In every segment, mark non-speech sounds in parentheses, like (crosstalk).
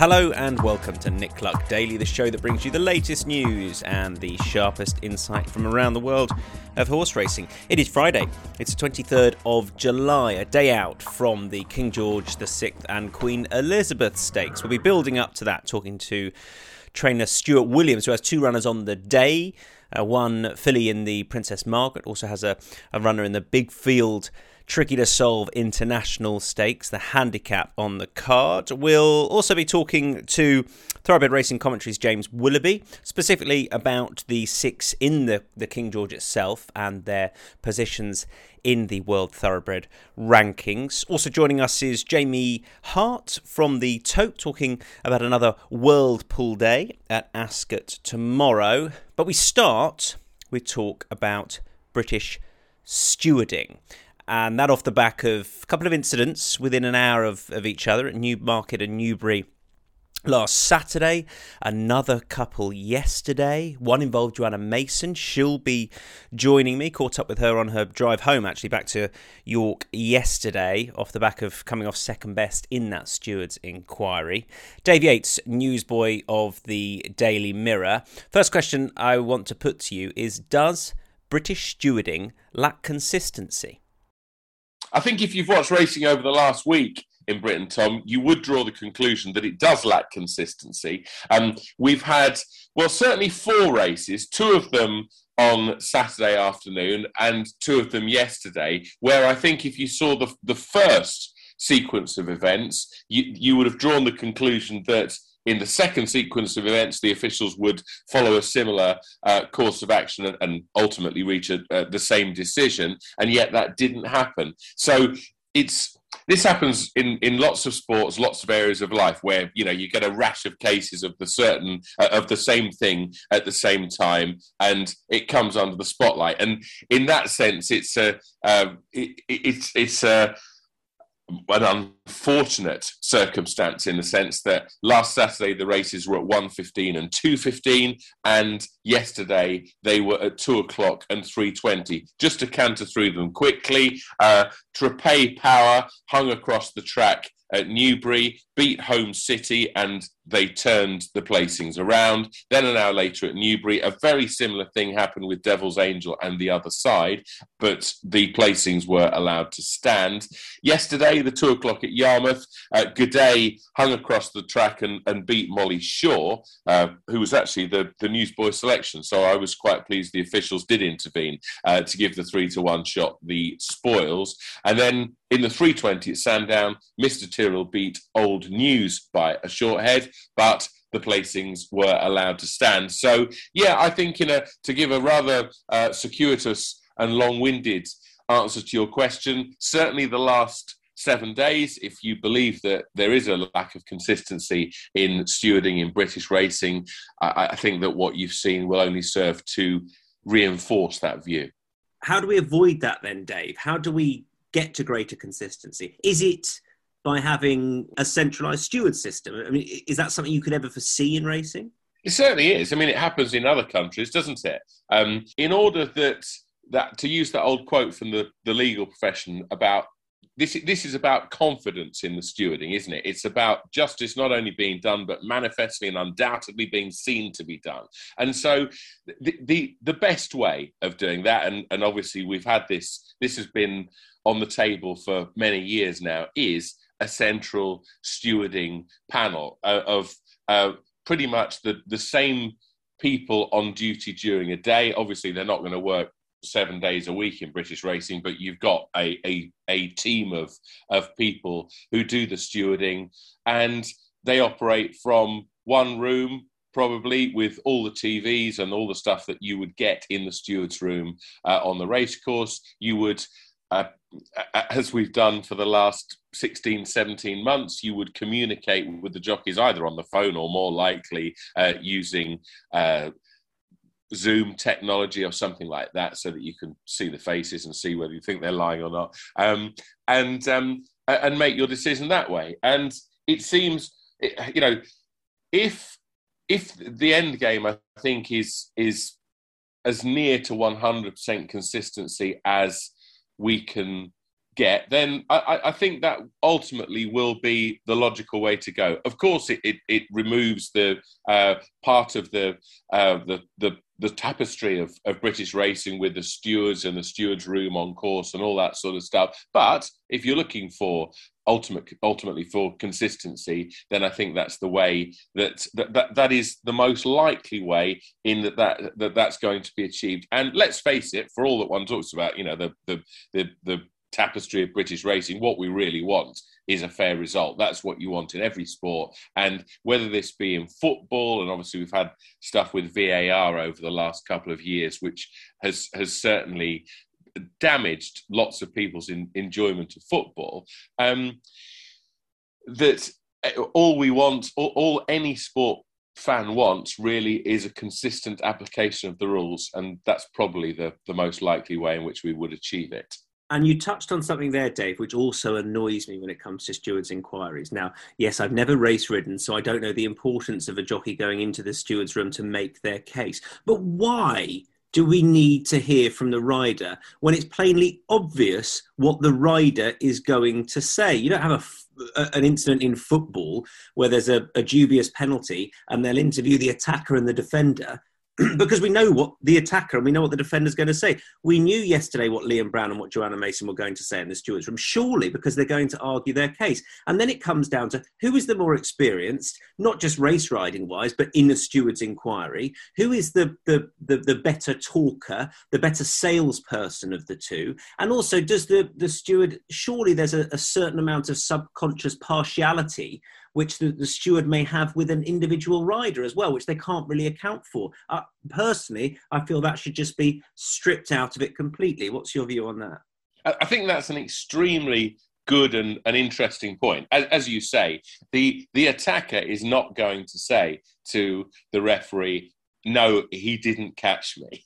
Hello and welcome to Nick Luck Daily, the show that brings you the latest news and the sharpest insight from around the world of horse racing. It is Friday, it's the 23rd of July, a day out from the King George VI and Queen Elizabeth stakes. We'll be building up to that, talking to trainer Stuart Williams, who has two runners on the day. Uh, one filly in the Princess Margaret also has a, a runner in the big field tricky to solve international stakes, the handicap on the card. We'll also be talking to Thoroughbred Racing Commentaries James Willoughby, specifically about the six in the, the King George itself and their positions in the World Thoroughbred rankings. Also joining us is Jamie Hart from the Tote, talking about another World Pool Day at Ascot tomorrow. But we start with talk about British stewarding and that off the back of a couple of incidents within an hour of, of each other at Newmarket and Newbury last Saturday. Another couple yesterday. One involved Joanna Mason. She'll be joining me. Caught up with her on her drive home, actually, back to York yesterday, off the back of coming off second best in that stewards inquiry. Dave Yates, newsboy of the Daily Mirror. First question I want to put to you is Does British stewarding lack consistency? I think if you've watched racing over the last week in Britain, Tom, you would draw the conclusion that it does lack consistency. Um, we've had, well, certainly four races, two of them on Saturday afternoon and two of them yesterday, where I think if you saw the, the first sequence of events, you, you would have drawn the conclusion that in the second sequence of events, the officials would follow a similar uh, course of action and, and ultimately reach a, uh, the same decision, and yet that didn't happen. So it's this happens in, in lots of sports, lots of areas of life where you know you get a rash of cases of the certain uh, of the same thing at the same time, and it comes under the spotlight. And in that sense, it's a uh, it, it's it's a an unfortunate circumstance in the sense that last Saturday the races were at 1.15 and 2.15 and yesterday they were at 2 o'clock and 3.20. Just to canter through them quickly, uh, Trepae Power hung across the track at Newbury, beat Home City, and they turned the placings around. Then an hour later at Newbury, a very similar thing happened with Devil's Angel and the other side, but the placings were allowed to stand. Yesterday, the two o'clock at Yarmouth, uh, G'day hung across the track and, and beat Molly Shaw, uh, who was actually the, the newsboy selection. So I was quite pleased the officials did intervene uh, to give the three to one shot the spoils. And then in the 320 at Sandown, Mr. Tyrrell beat Old News by a short head, but the placings were allowed to stand. So, yeah, I think in a to give a rather uh, circuitous and long-winded answer to your question, certainly the last seven days, if you believe that there is a lack of consistency in stewarding in British racing, I, I think that what you've seen will only serve to reinforce that view. How do we avoid that then, Dave? How do we get to greater consistency? Is it by having a centralized steward system? I mean, is that something you could ever foresee in racing? It certainly is. I mean, it happens in other countries, doesn't it? Um, in order that that to use that old quote from the, the legal profession about this this is about confidence in the stewarding, isn't it? It's about justice not only being done, but manifestly and undoubtedly being seen to be done. And so, the the, the best way of doing that, and, and obviously we've had this. This has been on the table for many years now. Is a central stewarding panel uh, of uh, pretty much the the same people on duty during a day. Obviously, they're not going to work seven days a week in British racing, but you've got a, a, a team of, of people who do the stewarding and they operate from one room probably with all the TVs and all the stuff that you would get in the steward's room uh, on the racecourse. You would, uh, as we've done for the last 16, 17 months, you would communicate with the jockeys either on the phone or more likely uh, using uh, Zoom technology or something like that, so that you can see the faces and see whether you think they're lying or not, um, and um, and make your decision that way. And it seems, you know, if if the end game, I think, is is as near to 100% consistency as we can get, then I, I, think that ultimately will be the logical way to go. Of course, it, it, it removes the uh, part of the, uh, the, the the tapestry of, of British racing with the stewards and the stewards' room on course and all that sort of stuff. But if you're looking for ultimate, ultimately for consistency, then I think that's the way that that, that, that is the most likely way in that, that that that's going to be achieved. And let's face it, for all that one talks about, you know, the the the, the tapestry of British racing, what we really want is a fair result. That's what you want in every sport. And whether this be in football, and obviously we've had stuff with VAR over the last couple of years, which has has certainly damaged lots of people's in, enjoyment of football. Um, that all we want, all, all any sport fan wants really is a consistent application of the rules, and that's probably the, the most likely way in which we would achieve it. And you touched on something there, Dave, which also annoys me when it comes to stewards' inquiries. Now, yes, I've never race ridden, so I don't know the importance of a jockey going into the steward's room to make their case. But why do we need to hear from the rider when it's plainly obvious what the rider is going to say? You don't have a, an incident in football where there's a, a dubious penalty and they'll interview the attacker and the defender (clears throat) because we know what the attacker and we know what the defender's going to say. We knew yesterday what Liam Brown and what Joanna Mason were going to say in the stewards room, surely because they're going to argue their case. And then it comes down to who is the more experienced, not just race riding wise, but in the steward's inquiry. Who is the, the, the, the better talker, the better salesperson of the two? And also, does the, the steward, surely there's a, a certain amount of subconscious partiality which the, the steward may have with an individual rider as well, which they can't really account for. Uh, personally, I feel that should just be stripped out of it completely. What's your view on that? I think that's an extremely good and an interesting point. As, as, you say, the the attacker is not going to say to the referee, "No, he didn't catch me."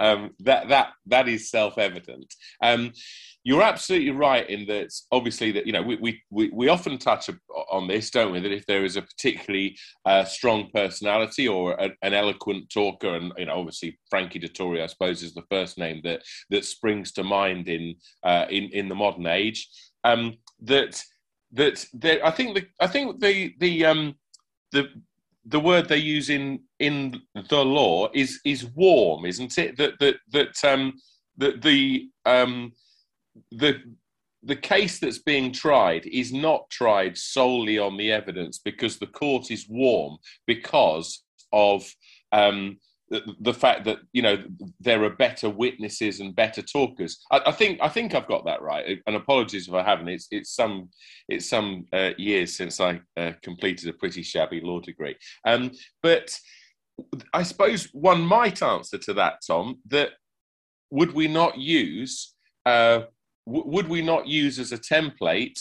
Um, that that that is self evident. Um, you're absolutely right in that. Obviously, that you know we we we often touch on this, don't we? That if there is a particularly uh, strong personality or a, an eloquent talker, and you know, obviously Frankie Dettori, I suppose, is the first name that that springs to mind in uh, in in the modern age. Um, that that there, I think the I think the the um, the the word they use in in the law is is warm, isn't it? That that that um, that the um, the the case that's being tried is not tried solely on the evidence because the court is warm because of um, the, fact that you know there are better witnesses and better talkers. I, I, think I think I've got that right. And apologies if I haven't. It's it's some it's some uh, years since I uh, completed a pretty shabby law degree. Um, but I suppose one might answer to that, Tom. That would we not use? Uh, would we not use as a template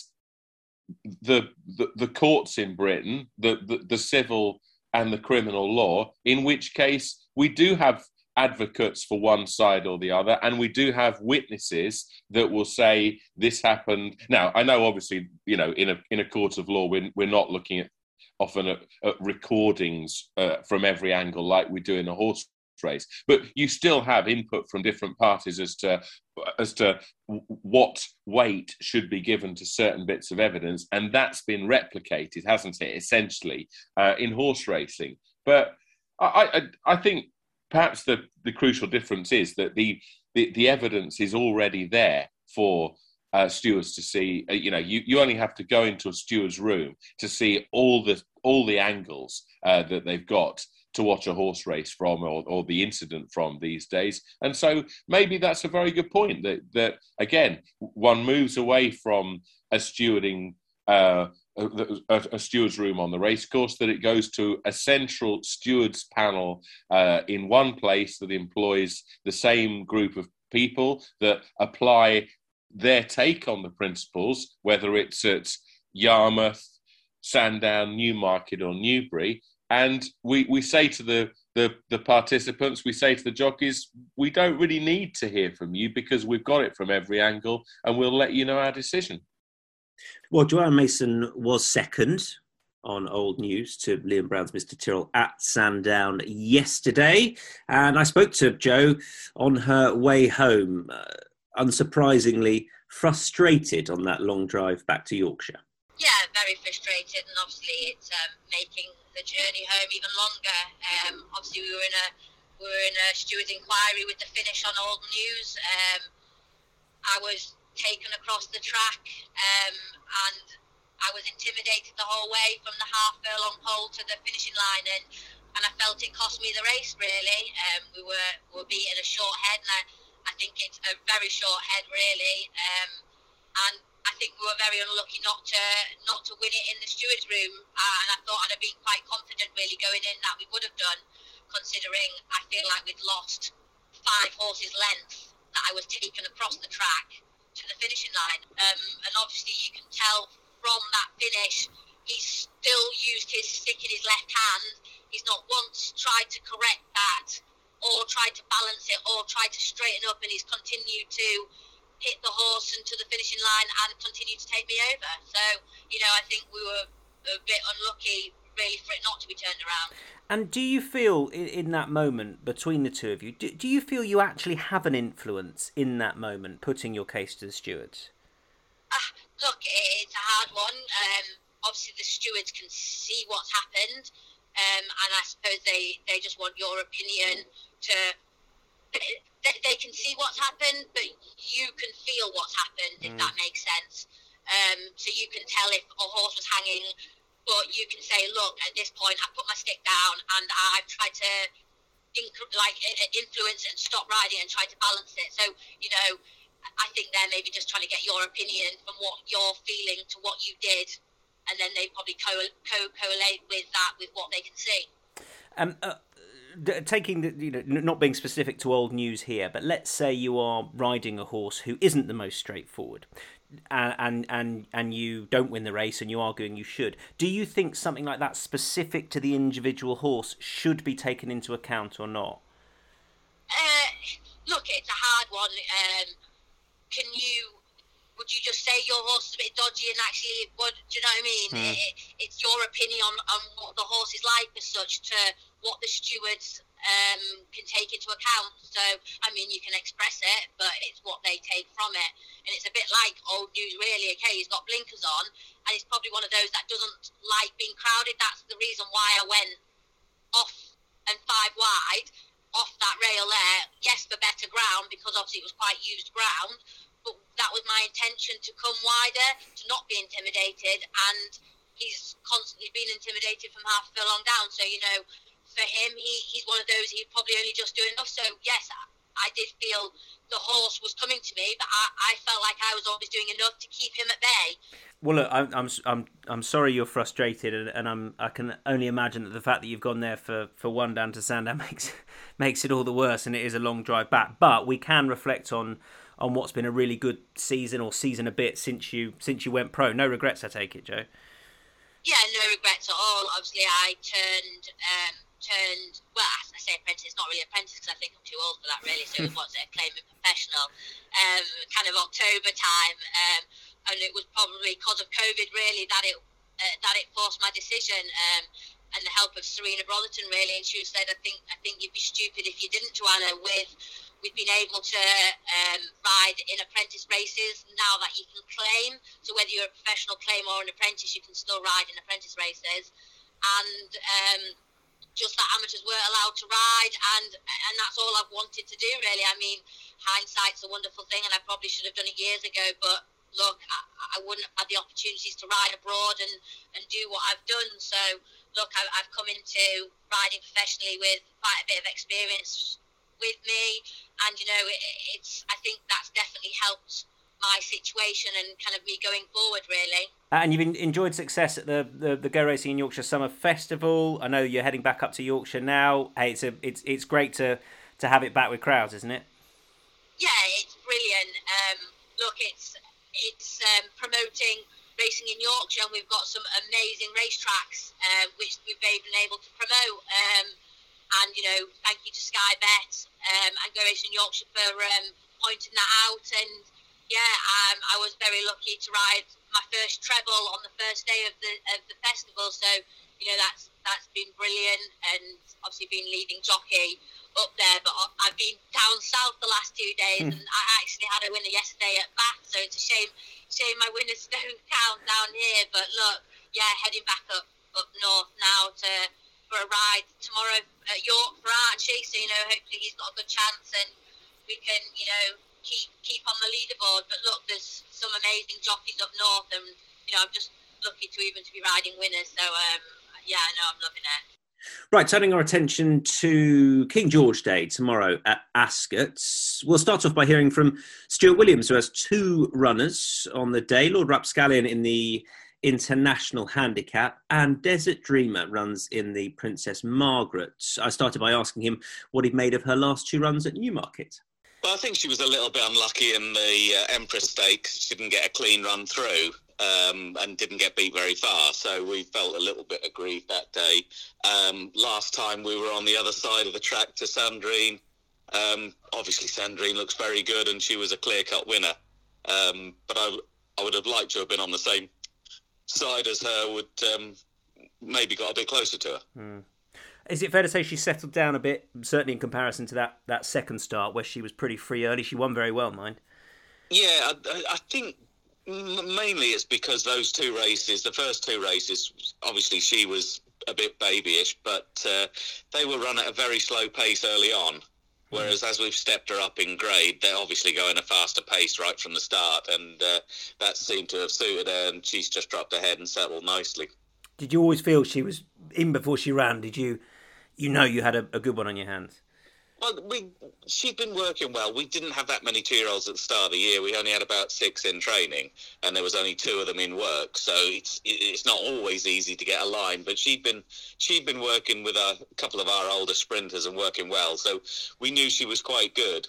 the the, the courts in Britain, the, the, the civil and the criminal law? In which case, we do have advocates for one side or the other, and we do have witnesses that will say this happened. Now, I know, obviously, you know, in a in a court of law, we're we're not looking at often at, at recordings uh, from every angle like we do in a horse race. But you still have input from different parties as to as to what weight should be given to certain bits of evidence, and that's been replicated, hasn't it? Essentially, uh, in horse racing. But I, I, I think perhaps the the crucial difference is that the the, the evidence is already there for uh, stewards to see. Uh, you know, you, you only have to go into a steward's room to see all the all the angles uh, that they've got to watch a horse race from or, or the incident from these days. And so maybe that's a very good point that, that again, one moves away from a stewarding. A, a, steward's room on the racecourse, that it goes to a central stewards panel uh, in one place that employs the same group of people that apply their take on the principles, whether it's at Yarmouth, Sandown, Newmarket, or Newbury, and we, we say to the the, the participants, we say to the jockeys, we don't really need to hear from you because we've got it from every angle and we'll let you know our decision. Well, Joanne Mason was second on old news to Liam Brown's Mr. Tyrrell at Sandown yesterday. And I spoke to Jo on her way home, uh, unsurprisingly frustrated on that long drive back to Yorkshire. Yeah, very frustrated, and obviously it's um, making the journey home even longer. Um, obviously, we were in a we were in a steward's inquiry with the finish on Old News. Um, I was taken across the track, um, and I was intimidated the whole way from the half furlong pole to the finishing line, and and I felt it cost me the race. Really, um, we were we were beating a short head, and I, I think it's a very short head, really, um, and I think we were very unlucky not to not to win it in the stewards' room, uh, and I thought I'd have been quite confident really going in that we would have done, considering I feel like we'd lost five horses' length that I was taken across the track to the finishing line, um, and obviously you can tell from that finish he's still used his stick in his left hand. He's not once tried to correct that or tried to balance it or tried to straighten up, and he's continued to hit the horse into the finishing line and continue to take me over. So, you know, I think we were a bit unlucky really for it not to be turned around. And do you feel in, in that moment between the two of you, do, do you feel you actually have an influence in that moment, putting your case to the stewards? Uh, look, it's a hard one. Um, obviously, the stewards can see what's happened, um, and I suppose they, they just want your opinion to (laughs) they, they can see what's happened, but you can feel what's happened, if mm. that makes sense. Um, so you can tell if a horse was hanging, but you can say, look, at this point, I put my stick down and I've tried to inc- like influence and stop riding and try to balance it. So you know, I think they're maybe just trying to get your opinion from what you're feeling to what you did, and then they probably co- co- correlate with that with what they can see. Um, uh, taking the you know not being specific to old news here, but let's say you are riding a horse who isn't the most straightforward, and and and, and you don't win the race, and you are arguing you should. Do you think something like that, specific to the individual horse, should be taken into account or not? Uh, look, it's a hard one. Um, can you? Would you just say your horse is a bit dodgy and actually, what do you know what I mean? Mm. It, it's your opinion on, on what the horse is like as such to what the stewards um, can take into account. So, I mean, you can express it, but it's what they take from it. And it's a bit like old news, really. Okay, he's got blinkers on, and he's probably one of those that doesn't like being crowded. That's the reason why I went off and five wide off that rail there. Yes, for better ground, because obviously it was quite used ground, but that was my intention to come wider, to not be intimidated, and he's constantly been intimidated from half a furlong down. So, you know, for him, he, he's one of those he's probably only just doing enough. So yes, I, I did feel the horse was coming to me, but I, I felt like I was always doing enough to keep him at bay. Well, look, I'm I'm I'm I'm sorry you're frustrated, and, and I'm I can only imagine that the fact that you've gone there for, for one down to Sandown (laughs) makes makes it all the worse, and it is a long drive back. But we can reflect on on what's been a really good season or season a bit since you since you went pro. No regrets, I take it, Jo. Yeah, no regrets at all. Obviously, I turned um, turned, well, I say apprentice, not really apprentice because I think I'm too old for that really, so it was a claiming professional, um, kind of October time, um, and it was probably because of COVID really that it uh, that it forced my decision. Um, and the help of Serena Brotherton really, and she said, "I think I think you'd be stupid if you didn't, Joanna. With we've been able to um, ride in apprentice races now that you can claim. So whether you're a professional claim or an apprentice, you can still ride in apprentice races. And um, just that amateurs weren't allowed to ride, and and that's all I've wanted to do really. I mean, hindsight's a wonderful thing, and I probably should have done it years ago, but look, I, I wouldn't have had the opportunities to ride abroad and, and do what I've done. So, look, I, I've come into riding professionally with quite a bit of experience with me, and you know, it, it's I think that's definitely helped my situation and kind of me going forward, really. And you've enjoyed success at the, the, the Go Racing in Yorkshire Summer Festival. I know you're heading back up to Yorkshire now. Hey, it's a it's it's great to to have it back with crowds, isn't it? Yeah, it's brilliant. Um, look, it's it's um, promoting racing in Yorkshire, and we've got some amazing racetracks uh, which we've been able to promote. Um, and you know, thank you to Sky Bet um, and Go Racing Yorkshire for um, pointing that out. And yeah, um, I was very lucky to ride my first treble on the first day of the of the festival. So you know, that's that's been brilliant, and obviously been leading jockey up there. But I've been down south the last two days, and I actually had a winner yesterday at Bath. So it's a shame shame my winners (laughs) don't count down here. But look, yeah, heading back up up north now to for a ride tomorrow at York for Archie. So you know, hopefully he's got a good chance, and we can you know keep keep on the leaderboard. But look, there's some amazing jockeys up north, and you know I'm just lucky to even to be riding winners. So um, yeah, I know I'm loving it. Right, turning our attention to King George Day tomorrow at Ascot. We'll start off by hearing from Stuart Williams, who has two runners on the day Lord Rapscallion in the International Handicap, and Desert Dreamer runs in the Princess Margaret. I started by asking him what he'd made of her last two runs at Newmarket. Well, I think she was a little bit unlucky in the uh, Empress Stakes. She didn't get a clean run through um, and didn't get beat very far. So we felt a little bit aggrieved that day. Um, last time we were on the other side of the track to Sandrine. Um, obviously, Sandrine looks very good and she was a clear cut winner. Um, but I, I would have liked to have been on the same side as her, would um, maybe got a bit closer to her. Mm. Is it fair to say she settled down a bit, certainly in comparison to that, that second start where she was pretty free early? She won very well, mind. Yeah, I, I think mainly it's because those two races, the first two races, obviously she was a bit babyish, but uh, they were run at a very slow pace early on. Whereas as we've stepped her up in grade, they're obviously going a faster pace right from the start, and uh, that seemed to have suited her, and she's just dropped ahead and settled nicely. Did you always feel she was in before she ran? Did you, you know, you had a, a good one on your hands? Well, we she'd been working well. We didn't have that many two-year-olds at the start of the year. We only had about six in training, and there was only two of them in work. So it's it's not always easy to get a line. But she'd been she'd been working with a couple of our older sprinters and working well. So we knew she was quite good.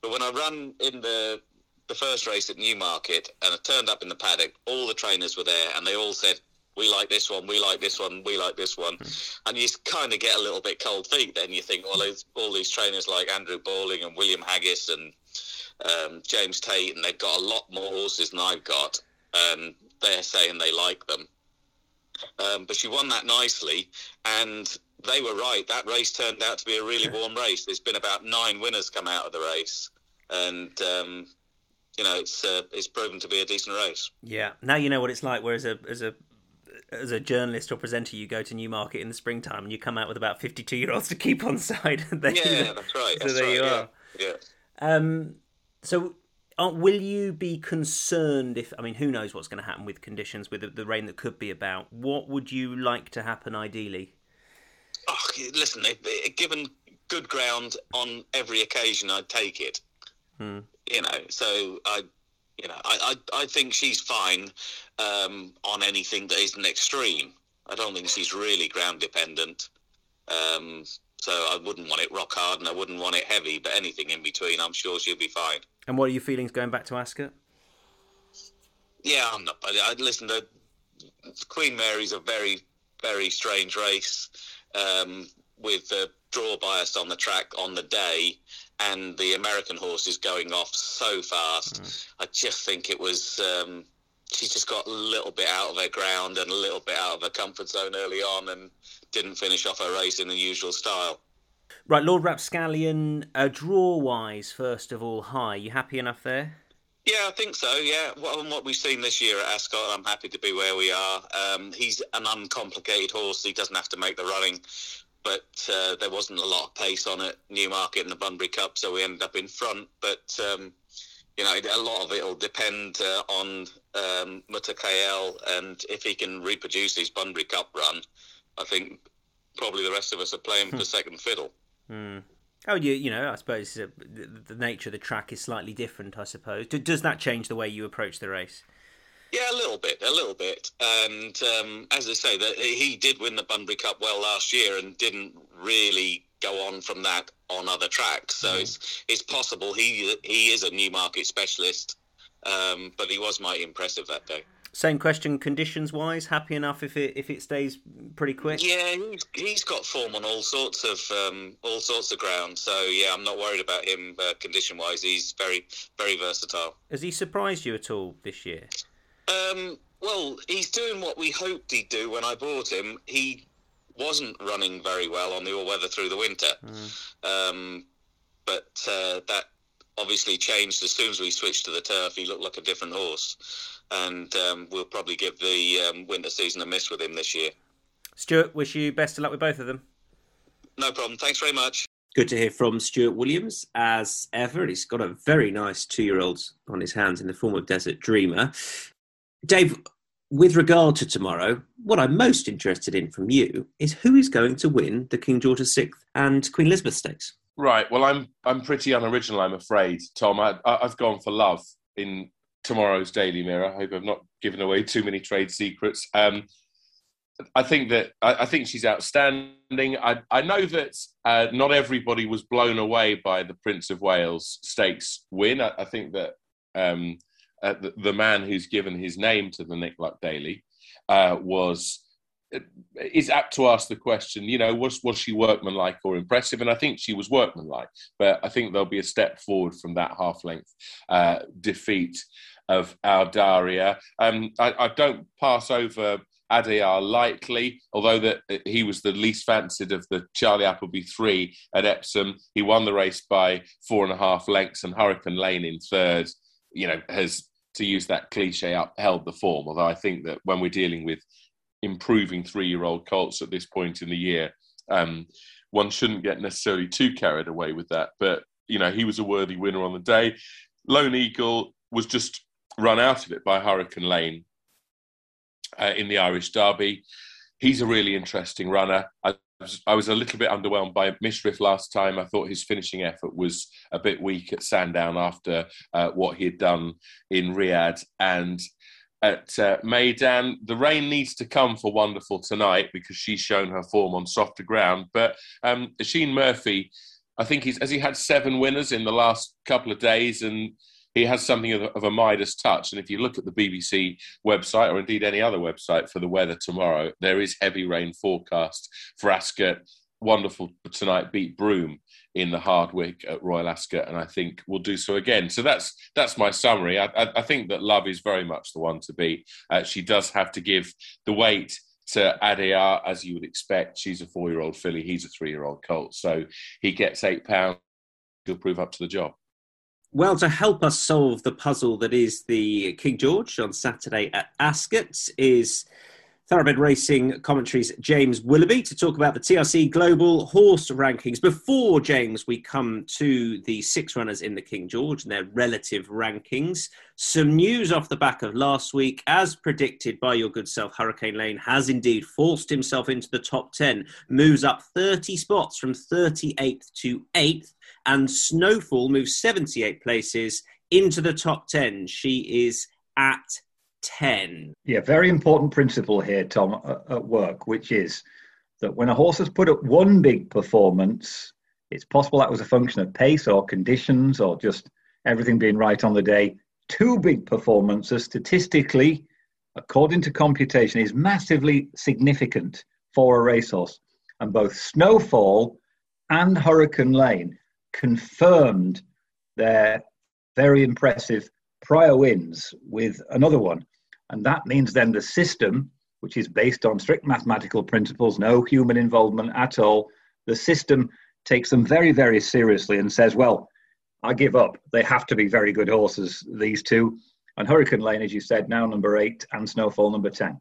But when I ran in the the first race at Newmarket and I turned up in the paddock, all the trainers were there, and they all said, we like this one, we like this one, we like this one. Mm. And you kind of get a little bit cold feet then. You think, well, all these trainers like Andrew Balding and William Haggas and um, James Tate, and they've got a lot more horses than I've got. And they're saying they like them. Um, but she won that nicely, and they were right. That race turned out to be a really warm race. There's been about nine winners come out of the race, and um, you know it's uh, it's proven to be a decent race. Yeah, now you know what it's like. Whereas a as a as a journalist or presenter, you go to Newmarket in the springtime and you come out with about 52 year olds to keep on side. (laughs) yeah, that's right. So that's there right, you are. Yeah. Um, so uh, will you be concerned if, I mean, who knows what's going to happen with conditions, with the, the, rain that could be about? What would you like to happen ideally? Oh, listen, if, given good ground on every occasion, I'd take it. Hmm. You know, so I you know, I, I, I think she's fine um, on anything that isn't extreme. I don't think she's really ground dependent. Um, so I wouldn't want it rock hard and I wouldn't want it heavy, but anything in between, I'm sure she'll be fine. And what are your feelings going back to Ascot? Yeah, I'm not. I, I listen. The Queen Mary's a very, very strange race um, with the draw bias on the track on the day and the American horse is going off so fast. Mm. I just think it was. Um, she just got a little bit out of her ground and a little bit out of her comfort zone early on and didn't finish off her race in the usual style. Right, Lord Rapscallion, uh, draw wise, first of all, high. You happy enough there? Yeah, I think so. Yeah, well, what we've seen this year at Ascot, I'm happy to be where we are. Um, he's an uncomplicated horse. He doesn't have to make the running but uh, there wasn't a lot of pace on it. Newmarket in the Bunbury Cup, so we ended up in front. But um, you know, a lot of it will depend uh, on um, and if he can reproduce his Bunbury Cup run. I think probably the rest of us are playing for second fiddle. Mm. Oh, you you know, I suppose uh, the, the, nature of the track is slightly different. I suppose. does that change the way you approach the race? Yeah, a little bit, a little bit. And um, as I say, that he did win the Bunbury Cup well last year and didn't really go on from that on other tracks. So mm. it's it's possible he he is a Newmarket specialist, um, but he was mighty impressive that day. Same question, conditions wise, happy enough if it if it stays pretty quick. Yeah, he's, he's got form on all sorts of um, all sorts of ground. So yeah, I'm not worried about him uh, condition wise. He's very very versatile. Has he surprised you at all this year? Um, well, he's doing what we hoped he'd do when I bought him. He wasn't running very well on the all weather through the winter, mm. um, but uh, that obviously changed as soon as we switched to the turf. He looked like a different horse and um, we'll probably give the um, winter season a miss with him this year. Stuart, wish you best of luck with both of them. No problem. Thanks very much. Good to hear from Stuart Williams as ever. He's got a very nice two year old on his hands in the form of Desert Dreamer. Dave, with regard to tomorrow, what I'm most interested in from you is who is going to win the King George VI and Queen Elizabeth Stakes. Right. Well, I'm I'm pretty unoriginal, I'm afraid, Tom. I, have gone for love in tomorrow's Daily Mirror. I hope I've not given away too many trade secrets. Um, I think that I, I, think she's outstanding. I, I know that uh, not everybody was blown away by the Prince of Wales Stakes win. I, I think that um, uh, the, the, man who's given his name to the Nick Luck Daily uh, was is apt to ask the question. You know, was was she workmanlike or impressive? And I think she was workmanlike. But I think there'll be a step forward from that half length uh, defeat of Aldaria. Um, I, I, don't pass over Adayar lightly, although that he was the least fancied of the Charlie Appleby three at Epsom. He won the race by four and a half lengths, and Hurricane Lane in third. You know, has to use that cliche upheld the form. Although I think that when we're dealing with improving three-year-old colts at this point in the year, um, one shouldn't get necessarily too carried away with that. But you know, he was a worthy winner on the day. Lone Eagle was just run out of it by Hurricane Lane uh, in the Irish Derby. He's a really interesting runner. I, I was a little bit underwhelmed by Mishriff last time. I thought his finishing effort was a bit weak at Sandown after uh, what he had done in Riyadh. And at uh, Meydan, the rain needs to come for Wonderful tonight because she's shown her form on softer ground. But um, Oisin Murphy, I think he's as he had seven winners in the last couple of days, and he has something of a, of a Midas touch. And if you look at the BBC website, or indeed any other website for the weather tomorrow, there is heavy rain forecast for Ascot. Wonderful tonight, beat Broome in the Hardwicke at Royal Ascot, and I think we'll do so again. So that's that's my summary. I, I, I think that Love is very much the one to beat. Uh, she does have to give the weight to Adayar, as you would expect. She's a four-year-old filly. He's a three-year-old colt, so he gets eight pounds. He'll prove up to the job. Well, to help us solve the puzzle that is the King George on Saturday at Ascot is Thoroughbred Racing commentaries James Willoughby to talk about the TRC Global Horse Rankings. Before, James, we come to the six runners in the King George and their relative rankings. Some news off the back of last week. As predicted by your good self, Hurricane Lane has indeed forced himself into the top 10, moves up 30 spots from 38th to 8th, and Snowfall moves 78 places into the top 10. She is at 10. Yeah, very important principle here, Tom, at work, which is that when a horse has put up one big performance, it's possible that was a function of pace or conditions or just everything being right on the day. Two big performances, statistically, according to computation, is massively significant for a racehorse. And both Snowfall and Hurricane Lane confirmed their very impressive prior wins with another one. And that means then the system, which is based on strict mathematical principles, no human involvement at all, the system takes them very, very seriously and says, well, I give up. They have to be very good horses, these two. And Hurricane Lane, as you said, now number eight, and Snowfall number 10.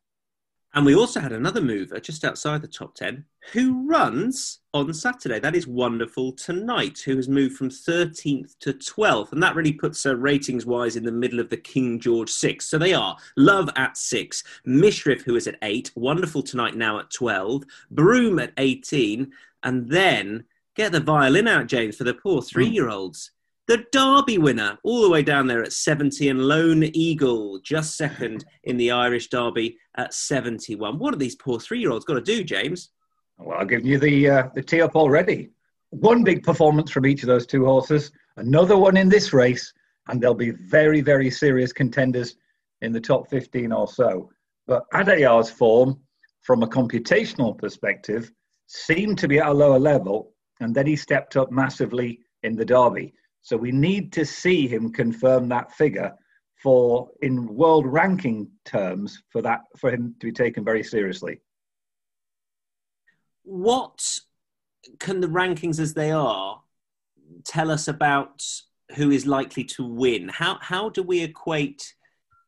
And we also had another mover just outside the top 10 who runs on Saturday. That is wonderful tonight, who has moved from 13th to 12th. And that really puts her ratings wise in the middle of the King George 6. So they are Love at 6, Mishriff, who is at 8, Wonderful Tonight now at 12, Broome at 18, and then get the violin out, James, for the poor hmm. three year olds. The Derby winner, all the way down there at 70, and Lone Eagle just second in the Irish Derby at 71. What are these poor three year olds got to do, James? Well, I've given you the, uh, the tee up already. One big performance from each of those two horses, another one in this race, and they'll be very, very serious contenders in the top 15 or so. But Adayar's form, from a computational perspective, seemed to be at a lower level, and then he stepped up massively in the Derby. So we need to see him confirm that figure for, in world ranking terms, for that for him to be taken very seriously. What can the rankings as they are tell us about who is likely to win? How how do we equate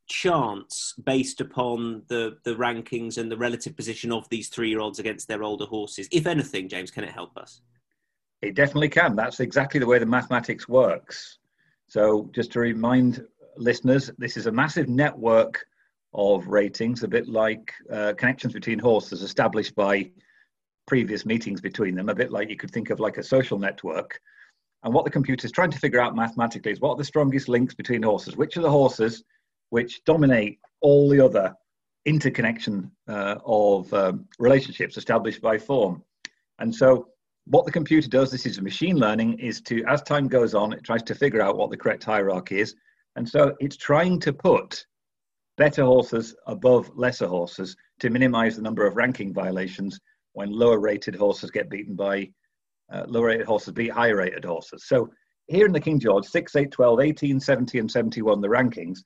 chance based upon the the rankings and the relative position of these three year olds against their older horses? If anything, James, can it help us? It definitely can. That's exactly the way the mathematics works. So, just to remind listeners, this is a massive network of ratings, a bit like uh, connections between horses established by previous meetings between them, a bit like you could think of like a social network. And what the computer is trying to figure out mathematically is what are the strongest links between horses? Which are the horses which dominate all the other interconnection uh, of um, relationships established by form? And so, what the computer does, this is machine learning, is to, as time goes on, it tries to figure out what the correct hierarchy is. And so, it's trying to put better horses above lesser horses to minimize the number of ranking violations when lower rated horses get beaten by uh, lower rated horses beat higher rated horses. So here in the King George, 6, 8, 12, 18, 70, and 71, the rankings,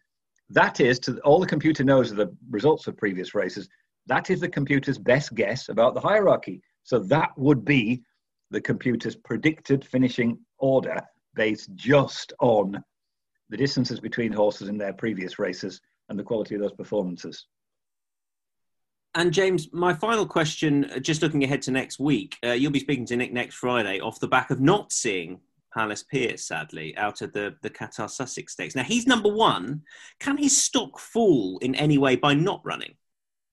that is to all the computer knows of the results of previous races. That is the computer's best guess about the hierarchy. So that would be the computer's predicted finishing order based just on the distances between horses in their previous races and the quality of those performances. And James, my final question, uh, just looking ahead to next week, uh, you'll be speaking to Nick next Friday off the back of not seeing Palace Pierce, sadly, out of the, the Qatar Sussex Stakes. Now, he's number one. Can his stock fall in any way by not running?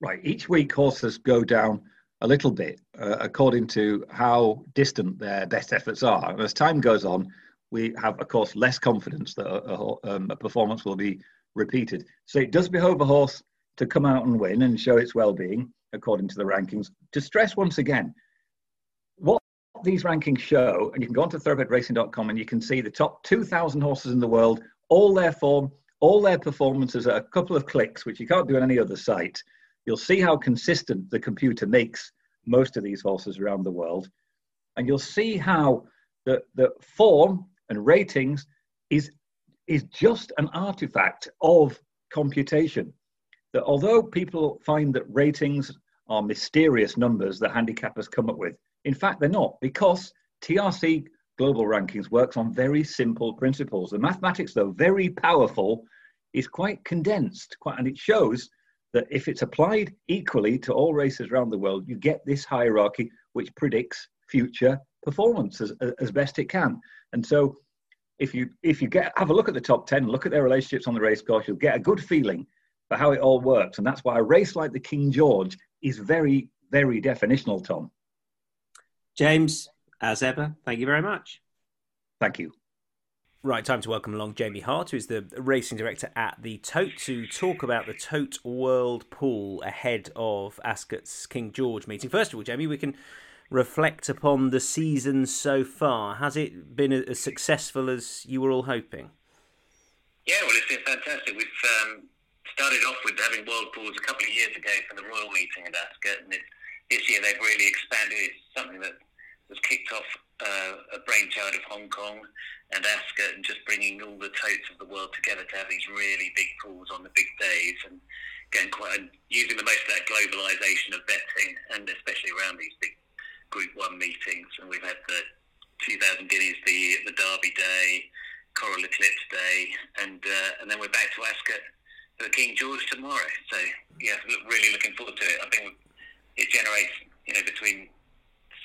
Right. Each week, horses go down a little bit uh, according to how distant their best efforts are. And as time goes on, we have, of course, less confidence that a, a, um, a performance will be repeated. So it does behove a horse to come out and win and show its well-being according to the rankings. To stress once again, what these rankings show, and you can go onto thoroughbredracing.com and you can see the top 2,000 horses in the world, all their form, all their performances at a couple of clicks, which you can't do on any other site. You'll see how consistent the computer makes most of these horses around the world. And you'll see how the, the form and ratings is, is just an artifact of computation that although people find that ratings are mysterious numbers that handicappers come up with, in fact, they're not because TRC Global Rankings works on very simple principles. The mathematics, though very powerful, is quite condensed, quite, and it shows that if it's applied equally to all races around the world, you get this hierarchy which predicts future performance as, as best it can. And so, if you if you get have a look at the top ten, look at their relationships on the race course, you'll get a good feeling for how it all works. And that's why a race like the King George is very, very definitional, Tom. James, as ever, thank you very much. Thank you. Right, time to welcome along Jamie Hart, who is the racing director at the Tote, to talk about the Tote World Pool ahead of Ascot's King George meeting. First of all, Jamie, we can reflect upon the season so far. Has it been as successful as you were all hoping? Yeah, well, it's been fantastic. We've um, started off with having world pools a couple of years ago for the royal meeting at Ascot, and it, this year they've really expanded. It's something that was kicked off uh, a brainchild of Hong Kong and Ascot, and just bringing all the totes of the world together to have these really big pools on the big days, and getting quite and using the most of that globalization of betting, and especially around these big Group One meetings. And we've had the 2,000 guineas the the Derby Day. Coral Eclipse Day, and uh, and then we're back to Ascot for King George tomorrow. So yeah, really looking forward to it. I think it generates you know between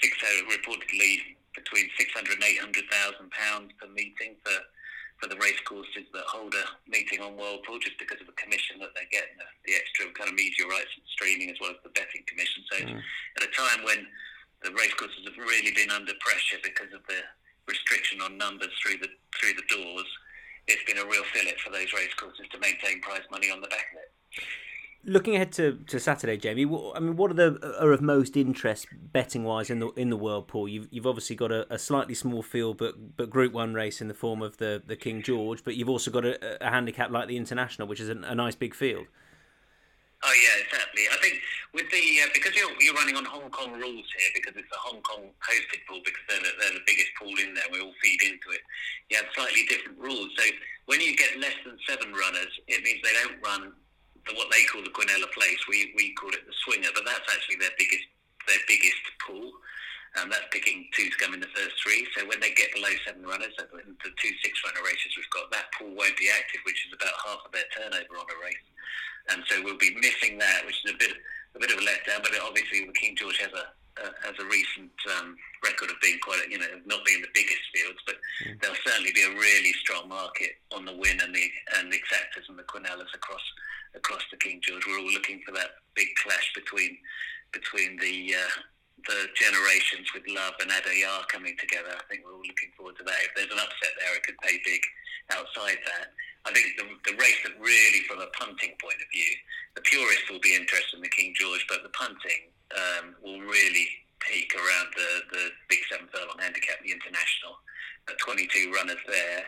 six uh, reportedly between six hundred and eight hundred thousand pounds per meeting for for the race courses that hold a meeting on World Pool just because of the commission that they get, the, the extra kind of media rights and streaming as well as the betting commission. So mm. at a time when the race courses have really been under pressure because of the restriction on numbers through the through the doors, it's been a real fillet for those racecourses to maintain prize money on the back of it. Looking ahead to, to Saturday, Jamie. I mean, what are the are of most interest betting wise in the in the world pool? You've you've obviously got a, a, slightly small field, but but Group One race in the form of the, the King George, but you've also got a, a handicap like the International, which is a, a nice big field. Oh yeah, exactly. I think with the uh, because you're you're running on Hong Kong rules here because it's a Hong Kong hosted pool because they're the, they're the biggest pool in there. We all feed into it. You have slightly different rules. So when you get less than seven runners, it means they don't run what they call the Quinella Place. We we call it the Swinger, but that's actually their biggest their biggest pool. Um, that's picking two to come in the first three. So when they get below seven runners, the two six runner races we've got, that pool won't be active, which is about half of their turnover on a race and so we'll be missing that, which is a bit a bit of a letdown. But obviously, King George has a uh, has a recent um, record of being quite, you know, not being the biggest fields, but mm. there'll certainly be a really strong market on the win and the and the exactas and the Quinellas across across the King George. We're all looking for that big clash between between the uh, the generations with Love and Adayar coming together. I think we're all looking forward to that. If there's an upset there, it could pay big outside that. I think the, the race that really, from a punting point of view, the purists will be interested in the King George, but the punting um, will really peak around the, the big seven furlong handicap, the international, at 22 runners there,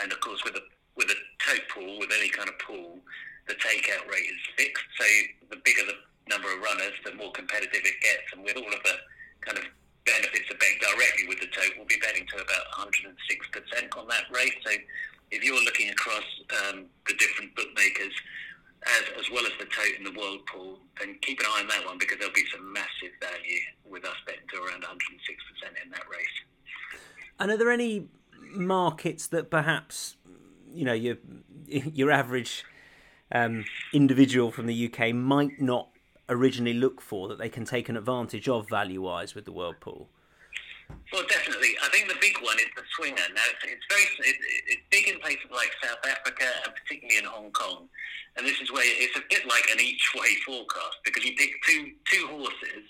and of course with a with a tote pool, with any kind of pool, the takeout rate is fixed. So the bigger the number of runners, the more competitive it gets, and with all of the kind of benefits of betting directly with the tote, we'll be betting to about 106% on that race. So if you're looking across um, the different bookmakers, as, as well as the tote in the world pool, then keep an eye on that one because there'll be some massive value with us betting to around 106% in that race. And are there any markets that perhaps you know your (laughs) your average um, individual from the UK might not originally look for that they can take an advantage of value wise with the world pool? Well, definitely. I think the big one is the swinger. Now, it's, it's very it, it's big in places like South Africa and particularly in Hong Kong. And this is where it's a bit like an each way forecast because you pick two two horses,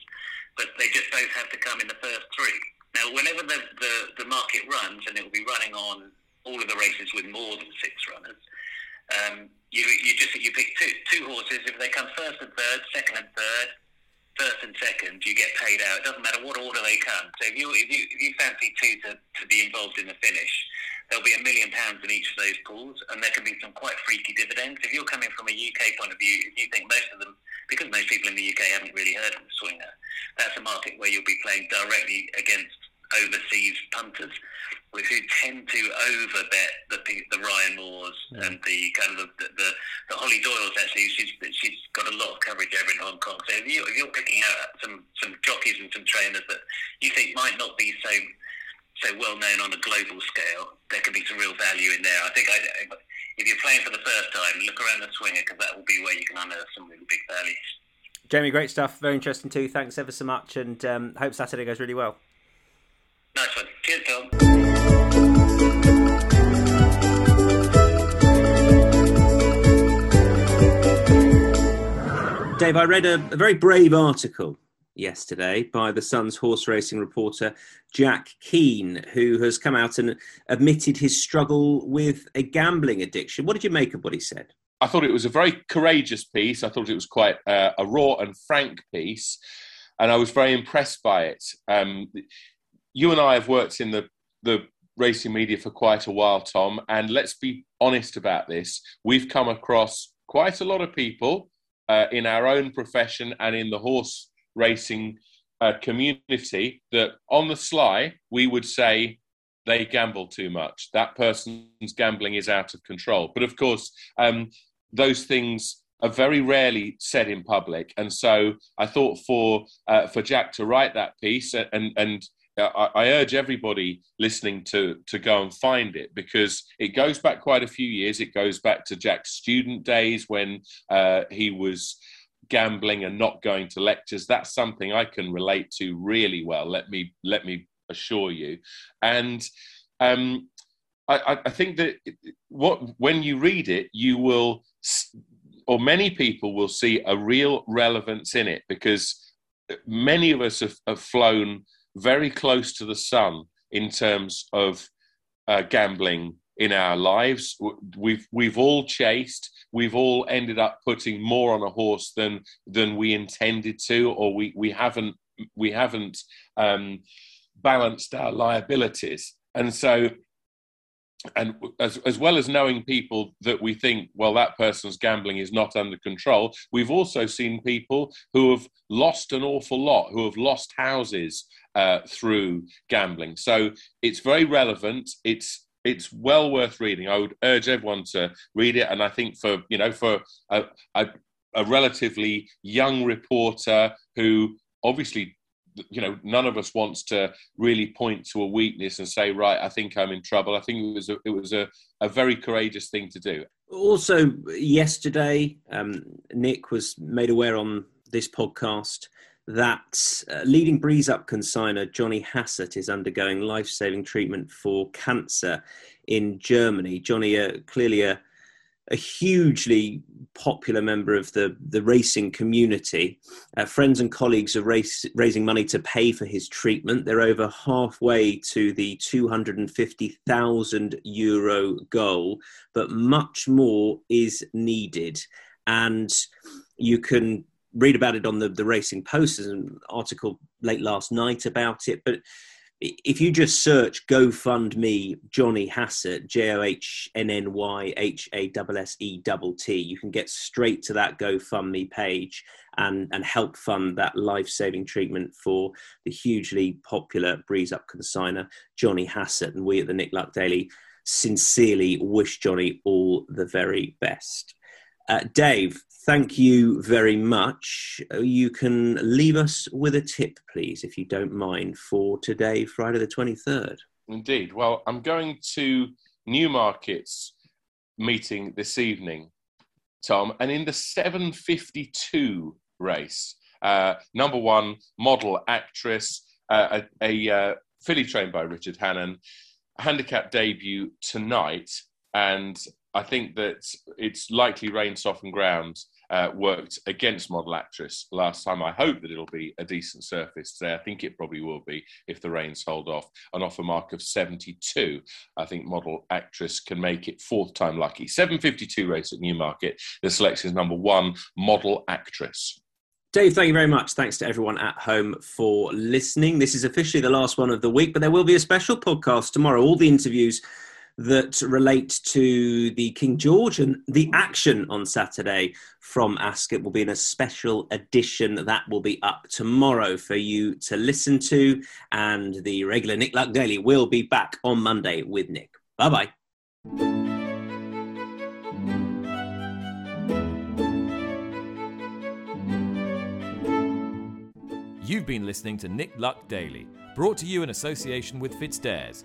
but they just both have to come in the first three. Now, whenever the, the, the market runs, and it will be running on all of the races with more than six runners, um, you you just you pick two two horses. If they come first and third, second and third, first and second, you get paid out. It doesn't matter what order they come. So if you if you if you fancy two to, to be involved in the finish, there'll be a million pounds in each of those pools, and there can be some quite freaky dividends. If you're coming from a UK point of view, if you think most of them, because most people in the UK haven't really heard of the swinger, that's a market where you'll be playing directly against overseas punters who tend to overbet the the Ryan Moores yeah. and the kind of the, the, the Holly Doyles. Actually, she's she's got a lot of coverage over in Hong Kong. So if, you, if you're picking out some some jockeys and some trainers that you think might not be so so well known on a global scale, there could be some real value in there. I think I, if you're playing for the first time, look around the swinger because that will be where you can unearth some really big values. Jamie, great stuff. Very interesting too. Thanks ever so much, and um, hope Saturday goes really well. Nice one. Cheers, Tom. Dave, I read a, a, very brave article yesterday by the Sun's horse racing reporter Jack Keane, who has come out and admitted his struggle with a gambling addiction. What did you make of what he said? I thought it was a very courageous piece. I thought it was quite uh, a raw and frank piece, and I was very impressed by it. Um, you and I have worked in the the racing media for quite a while, Tom, and let's be honest about this. We've come across quite a lot of people uh, in our own profession and in the horse racing uh, community that, on the sly, we would say they gamble too much. That person's gambling is out of control. But of course, um, those things are very rarely said in public, and so I thought for uh, for Jack to write that piece and and I, I, urge everybody listening to to go and find it because it goes back quite a few years. It goes back to Jack's student days when uh, he was gambling and not going to lectures. That's something I can relate to really well. Let me let me assure you. And um, I, I think that what when you read it, you will, or many people will see a real relevance in it because many of us have, have flown very close to the sun in terms of uh, gambling in our lives. We've we've all chased. We've all ended up putting more on a horse than than we intended to, or we we haven't we haven't um, balanced our liabilities. And so and as, as well as knowing people that we think, well, that person's gambling is not under control, we've also seen people who have lost an awful lot, who have lost houses uh, through gambling. So it's very relevant. It's it's well worth reading. I would urge everyone to read it, and I think for you know for a, a, a relatively young reporter who obviously you know none of us wants to really point to a weakness and say right i think i'm in trouble i think it was a, it was a, a very courageous thing to do also yesterday um, nick was made aware on this podcast that uh, leading breeze up consigner johnny hassett is undergoing life-saving treatment for cancer in germany johnny uh, clearly a a hugely popular member of the, the racing community. Uh, friends and colleagues are race, raising money to pay for his treatment. They're over halfway to the 250,000 euro goal, but much more is needed. And you can read about it on the, the Racing Post. There's an article late last night about it, but if you just search GoFundMe Johnny Hassett, J O H N N Y H A S S E T T, you can get straight to that GoFundMe page and, and help fund that life saving treatment for the hugely popular Breeze Up consigner, Johnny Hassett. And we at the Nick Luck Daily sincerely wish Johnny all the very best. Uh, Dave, thank you very much. Uh, you can leave us with a tip, please, if you don't mind, for today, Friday the 23rd. Indeed. Well, I'm going to Newmarket's meeting this evening, Tom, and in the 752 race, uh, number one model actress, uh, a, a uh, filly trained by Richard Hannon, handicap debut tonight. And I think that it's likely rain softened ground uh, worked against model actress last time. I hope that it'll be a decent surface today. I think it probably will be if the rains hold off. An offer mark of 72. I think model actress can make it fourth time lucky. 752 race at Newmarket. The selection is number one, model actress. Dave, thank you very much. Thanks to everyone at home for listening. This is officially the last one of the week, but there will be a special podcast tomorrow. All the interviews that relate to the King George and the action on Saturday from Ascot will be in a special edition that will be up tomorrow for you to listen to. And the regular Nick Luck Daily will be back on Monday with Nick. Bye bye. You've been listening to Nick Luck Daily, brought to you in association with FitzDares